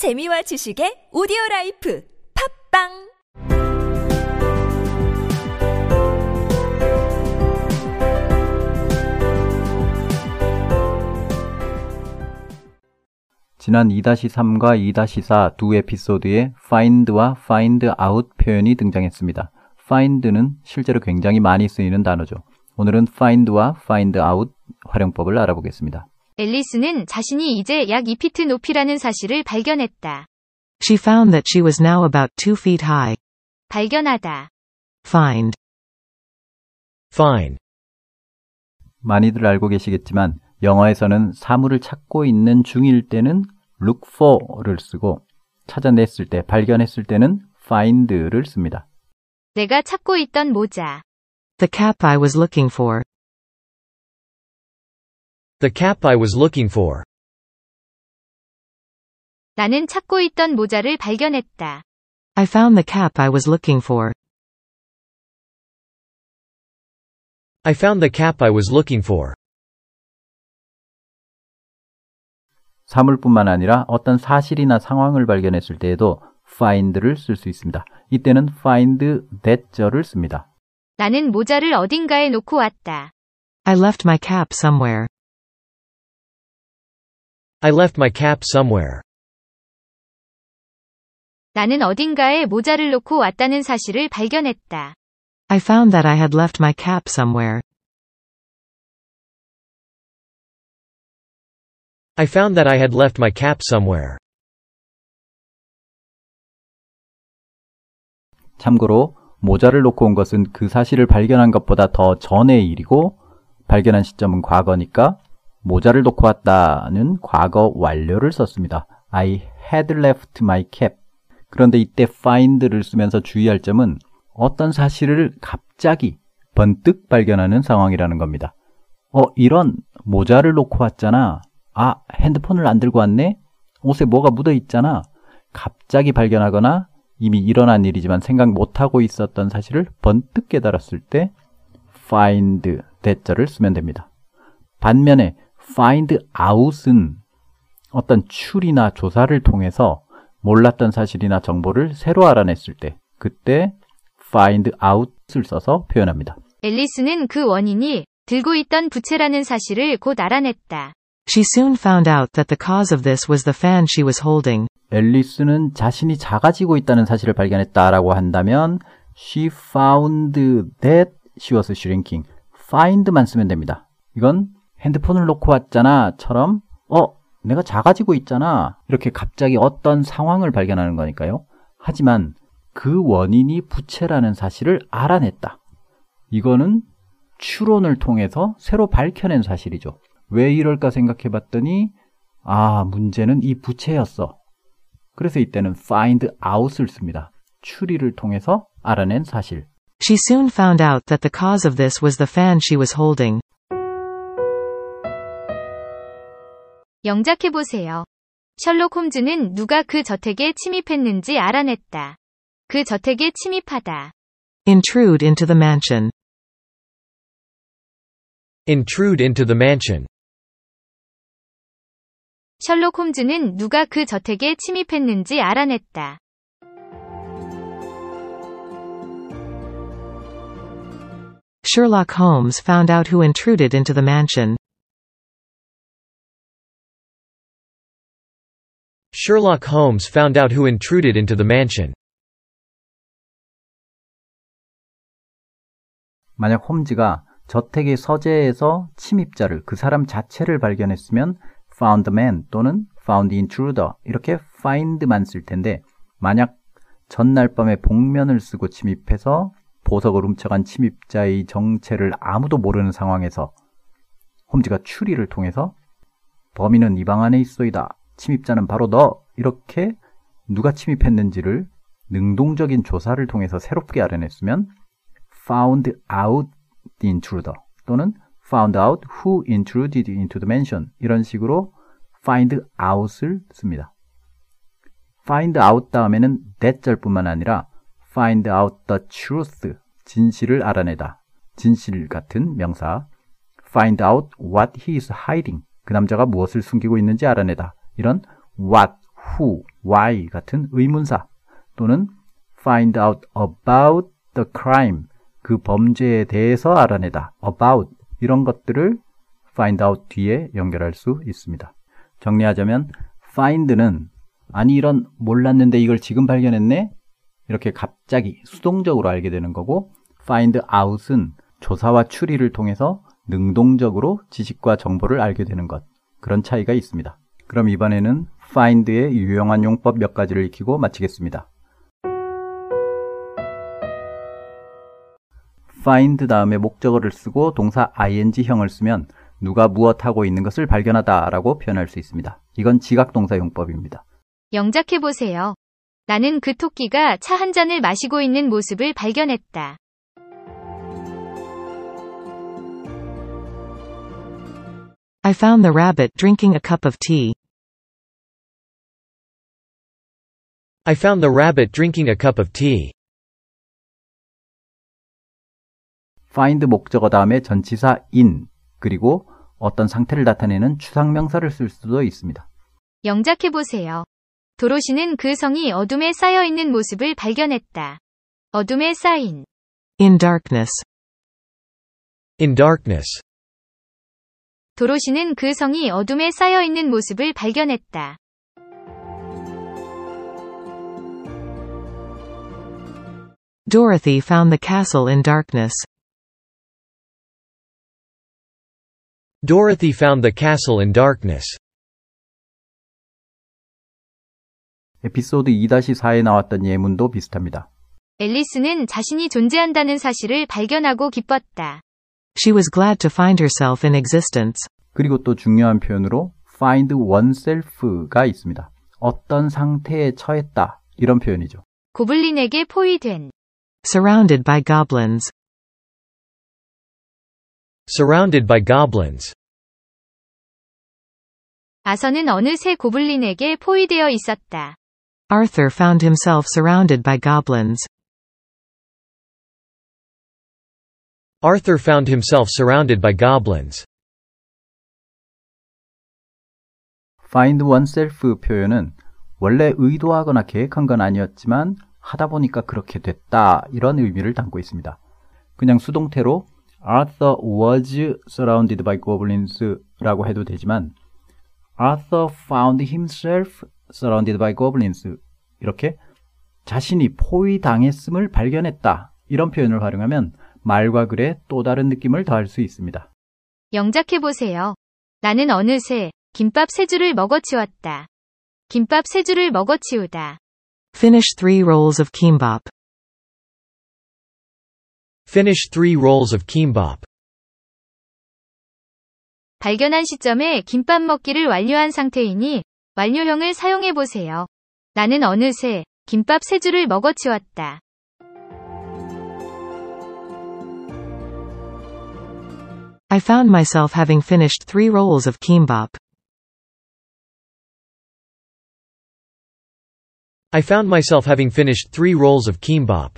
재미와 지식의 오디오 라이프 팟빵 지난 2-3과 2-4 두 에피소드에 find와 find out 표현이 등장했습니다. find는 실제로 굉장히 많이 쓰이는 단어죠. 오늘은 find와 find out 활용법을 알아보겠습니다. 앨리스는 자신이 이제 약 2피트 높이라는 사실을 발견했다. She found that she was now about two feet high. 발견하다. Find. Find. 많이들 알고 계시겠지만 영어에서는 사물을 찾고 있는 중일 때는 look for를 쓰고 찾아냈을 때, 발견했을 때는 find를 씁니다. 내가 찾고 있던 모자. The cap I was looking for. The cap I was looking for. 나는 찾고 있던 모자를 발견했다. I found the cap I was looking for. I found the cap I was looking for. 사물뿐만 아니라 어떤 사실이나 상황을 발견했을 때에도 find를 쓸 수 있습니다. 이때는 find that절을 씁니다. 나는 모자를 어딘가에 놓고 왔다. I left my cap somewhere. I left my cap somewhere. 나는 어딘가에 모자를 놓고 왔다는 사실을 발견했다. I found that I had left my cap somewhere. I found that I had left my cap somewhere. 참고로 모자를 놓고 온 것은 그 사실을 발견한 것보다 더 전의 일이고 발견한 시점은 과거니까 모자를 놓고 왔다는 과거 완료를 썼습니다. I had left my cap. 그런데 이때 find를 쓰면서 주의할 점은 어떤 사실을 갑자기 번뜩 발견하는 상황이라는 겁니다. 어, 이런 모자를 놓고 왔잖아. 아, 핸드폰을 안 들고 왔네? 옷에 뭐가 묻어 있잖아. 갑자기 발견하거나 이미 일어난 일이지만 생각 못하고 있었던 사실을 번뜩 깨달았을 때 find 대자를 쓰면 됩니다. 반면에 find out은 어떤 추리나 조사를 통해서 몰랐던 사실이나 정보를 새로 알아냈을 때 그때 find out을 써서 표현합니다. 앨리스는 그 원인이 들고 있던 부채라는 사실을 곧 알아냈다. She soon found out that the cause of this was the fan she was holding. 앨리스는 자신이 작아지고 있다는 사실을 발견했다라고 한다면 she found that she was shrinking. find만 쓰면 됩니다. 이건 핸드폰을 놓고 왔잖아처럼 어 내가 작아지고 있잖아 이렇게 갑자기 어떤 상황을 발견하는 거니까요. 하지만 그 원인이 부채라는 사실을 알아냈다. 이거는 추론을 통해서 새로 밝혀낸 사실이죠. 왜 이럴까 생각해 봤더니 아 문제는 이 부채였어. 그래서 이때는 find out을 씁니다. 추리를 통해서 알아낸 사실. She soon found out that the cause of this was the fan she was holding. 영작해보세요. 셜록 홈즈는 누가 그 저택에 침입했는지 알아냈다. 그 저택에 침입하다. Intrude into the mansion. Intrude into the mansion. 셜록 홈즈는 누가 그 저택에 침입했는지 알아냈다. Sherlock Holmes found out who intruded into the mansion. Sherlock Holmes found out who intruded into the mansion. 만약 홈즈가 저택의 서재에서 침입자를 그 사람 자체를 발견했으면 found man 또는 found intruder 이렇게 find만 쓸 텐데 만약 전날 밤에 복면을 쓰고 침입해서 보석을 훔쳐간 침입자의 정체를 아무도 모르는 상황에서 홈즈가 추리를 통해서 범인은 이 방 안에 있어이다. 침입자는 바로 너. 이렇게 누가 침입했는지를 능동적인 조사를 통해서 새롭게 알아냈으면 found out the intruder 또는 found out who intruded into the mansion 이런 식으로 find out을 씁니다. find out 다음에는 that절뿐만 아니라 find out the truth 진실을 알아내다 진실 같은 명사 find out what he is hiding 그 남자가 무엇을 숨기고 있는지 알아내다 이런 what, who, why 같은 의문사 또는 find out about the crime 그 범죄에 대해서 알아내다 about 이런 것들을 find out 뒤에 연결할 수 있습니다. 정리하자면 find는 아니 이런 몰랐는데 이걸 지금 발견했네 이렇게 갑자기 수동적으로 알게 되는 거고 find out은 조사와 추리를 통해서 능동적으로 지식과 정보를 알게 되는 것 그런 차이가 있습니다. 그럼 이번에는 find의 유용한 용법 몇 가지를 익히고 마치겠습니다. find 다음에 목적어를 쓰고 동사 ing형을 쓰면 누가 무엇 하고 있는 것을 발견하다 라고 표현할 수 있습니다. 이건 지각동사 용법입니다. 영작해보세요. 나는 그 토끼가 차 한 잔을 마시고 있는 모습을 발견했다. I found the rabbit drinking a cup of tea. I found the rabbit drinking a cup of tea. find 목적어 다음에 전치사 in 그리고 어떤 상태를 나타내는 추상명사를 쓸 수도 있습니다. 영작해 보세요. 도로시는 그 성이 어둠에 쌓여 있는 모습을 발견했다. 어둠에 쌓인 In darkness. In darkness. 도로시는 그 성이 어둠에 쌓여 있는 모습을 발견했다. Dorothy found the castle in darkness. Dorothy found the castle in darkness. 에피소드 2-4에 나왔던 예문도 비슷합니다. 앨리스는 자신이 존재한다는 사실을 발견하고 기뻤다. She was glad to find herself in existence. 그리고 또 중요한 표현으로 find oneself가 있습니다. 어떤 상태에 처했다 이런 표현이죠. 고블린에게 포위된 Surrounded by goblins. Surrounded by goblins. 아서는 어느새 고블린에게 포위되어 있었다. Arthur found himself surrounded by goblins. Arthur found himself surrounded by goblins. find oneself 표현은 원래 의도하거나 계획한 건 아니었지만 하다 보니까 그렇게 됐다 이런 의미를 담고 있습니다. 그냥 수동태로 Arthur was surrounded by goblins 라고 해도 되지만 Arthur found himself surrounded by goblins 이렇게 자신이 포위당했음을 발견했다 이런 표현을 활용하면 말과 글에 또 다른 느낌을 더할 수 있습니다. 영작해보세요. 나는 어느새 김밥 세 줄을 먹어치웠다. 김밥 세 줄을 먹어치우다. Finish three rolls of kimbap. Finish three rolls of kimbap. 발견한 시점에 김밥 먹기를 완료한 상태이니 완료형을 사용해보세요. 나는 어느새 김밥 세 줄을 먹어치웠다. I found myself having finished three rolls of kimbap. I found myself having finished three rolls of kimbap.